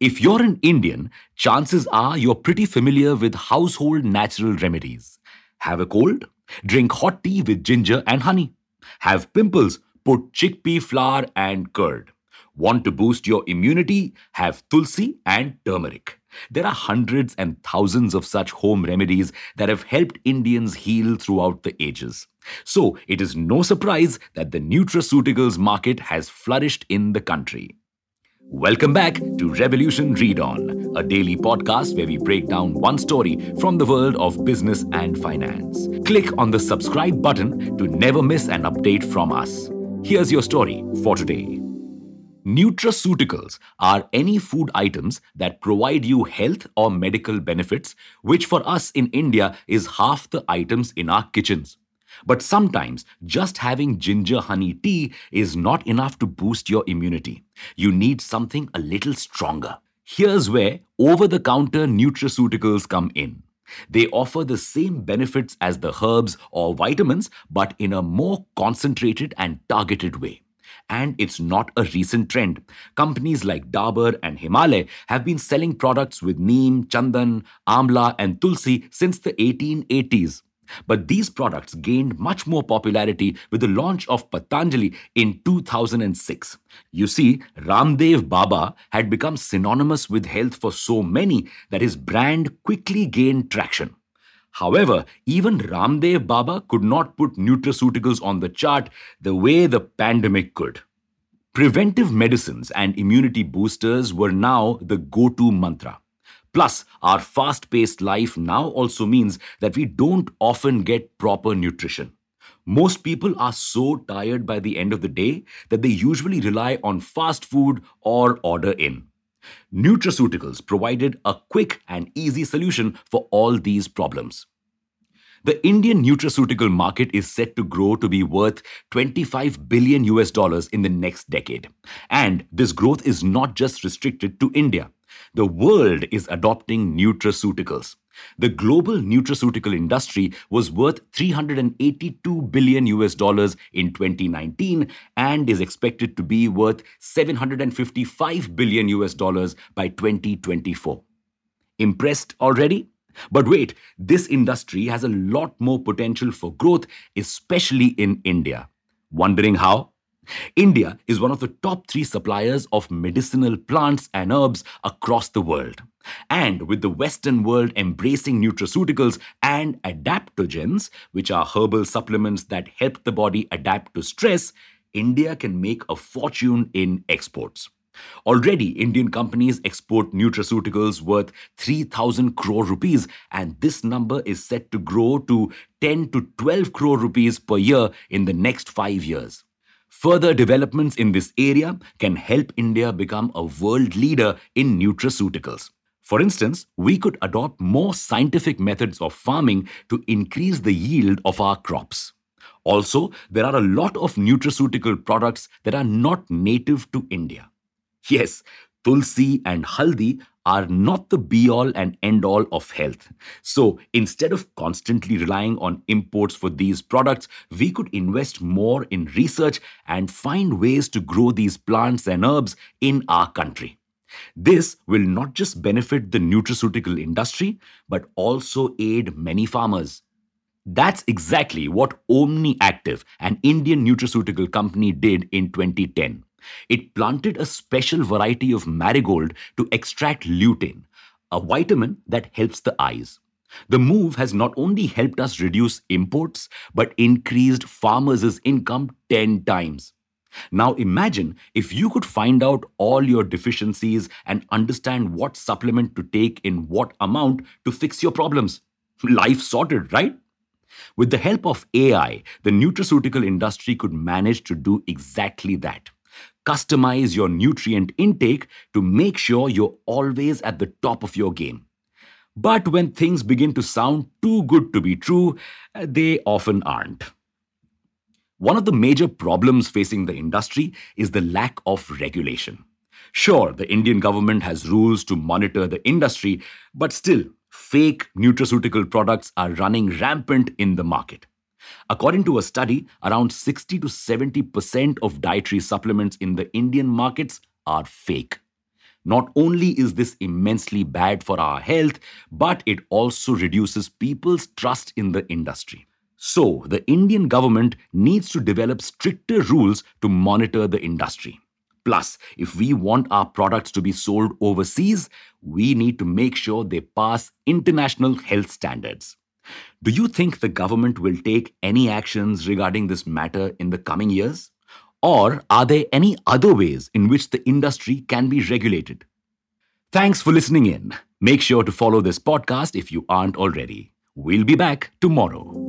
If you're an Indian, chances are you're pretty familiar with household natural remedies. Have a cold? Drink hot tea with ginger and honey. Have pimples? Put chickpea flour and curd. Want to boost your immunity? Have tulsi and turmeric. There are hundreds and thousands of such home remedies that have helped Indians heal throughout the ages. So, it is no surprise that the nutraceuticals market has flourished in the country. Welcome back to Revolution Read On, a daily podcast where we break down one story from the world of business and finance. Click on the subscribe button to never miss an update from us. Here's your story for today. Nutraceuticals are any food items that provide you health or medical benefits, which for us in India is half the items in our kitchens. But sometimes just having ginger honey tea is not enough to boost your immunity. You need something a little stronger. Here's where over the counter nutraceuticals come in. They offer the same benefits as the herbs or vitamins, but in a more concentrated and targeted way. And it's not a recent trend. Companies like Dabur and Himalaya have been selling products with neem, chandan, amla, and tulsi since the 1880s. But these products gained much more popularity with the launch of Patanjali in 2006. You see, Ramdev Baba had become synonymous with health for so many that his brand quickly gained traction. However, even Ramdev Baba could not put nutraceuticals on the chart the way the pandemic could. Preventive medicines and immunity boosters were now the go to mantra. Plus, our fast paced life now also means that we don't often get proper nutrition. Most people are so tired by the end of the day that they usually rely on fast food or order in. Nutraceuticals provided a quick and easy solution for all these problems. The Indian nutraceutical market is set to grow to be worth 25 billion US dollars in the next decade. And this growth is not just restricted to India. The world is adopting nutraceuticals. The global nutraceutical industry was worth 382 billion US dollars in 2019 and is expected to be worth 755 billion US dollars by 2024. Impressed already? But wait, this industry has a lot more potential for growth, especially in India. Wondering how? India is one of the top three suppliers of medicinal plants and herbs across the world. And with the Western world embracing nutraceuticals and adaptogens, which are herbal supplements that help the body adapt to stress, India can make a fortune in exports. Already, Indian companies export nutraceuticals worth 3,000 crore rupees, and this number is set to grow to 10 to 12 crore rupees per year in the next five years. Further developments in this area can help India become a world leader in nutraceuticals. For instance, we could adopt more scientific methods of farming to increase the yield of our crops. Also, there are a lot of nutraceutical products that are not native to India. Yes, tulsi and haldi are not the be all and end all of health. So instead of constantly relying on imports for these products, we could invest more in research and find ways to grow these plants and herbs in our country. This will not just benefit the nutraceutical industry, but also aid many farmers. That's exactly what OmniActive, an Indian nutraceutical company, did in 2010. It planted a special variety of marigold to extract lutein, a vitamin that helps the eyes. The move has not only helped us reduce imports, but increased farmers' income 10 times. Now imagine if you could find out all your deficiencies and understand what supplement to take in what amount to fix your problems. Life sorted, right? With the help of AI, the nutraceutical industry could manage to do exactly that customize your nutrient intake to make sure you're always at the top of your game. But when things begin to sound too good to be true, uh, they often aren't. One of the major problems facing the industry is the lack of regulation. Sure, the Indian government has rules to monitor the industry, but still, fake nutraceutical products are running rampant in the market. According to a study, around 60 to 70% of dietary supplements in the Indian markets are fake. Not only is this immensely bad for our health, but it also reduces people's trust in the industry. So, the Indian government needs to develop stricter rules to monitor the industry. Plus, if we want our products to be sold overseas, we need to make sure they pass international health standards. Do you think the government will take any actions regarding this matter in the coming years? Or are there any other ways in which the industry can be regulated? Thanks for listening in. Make sure to follow this podcast if you aren't already. We'll be back tomorrow.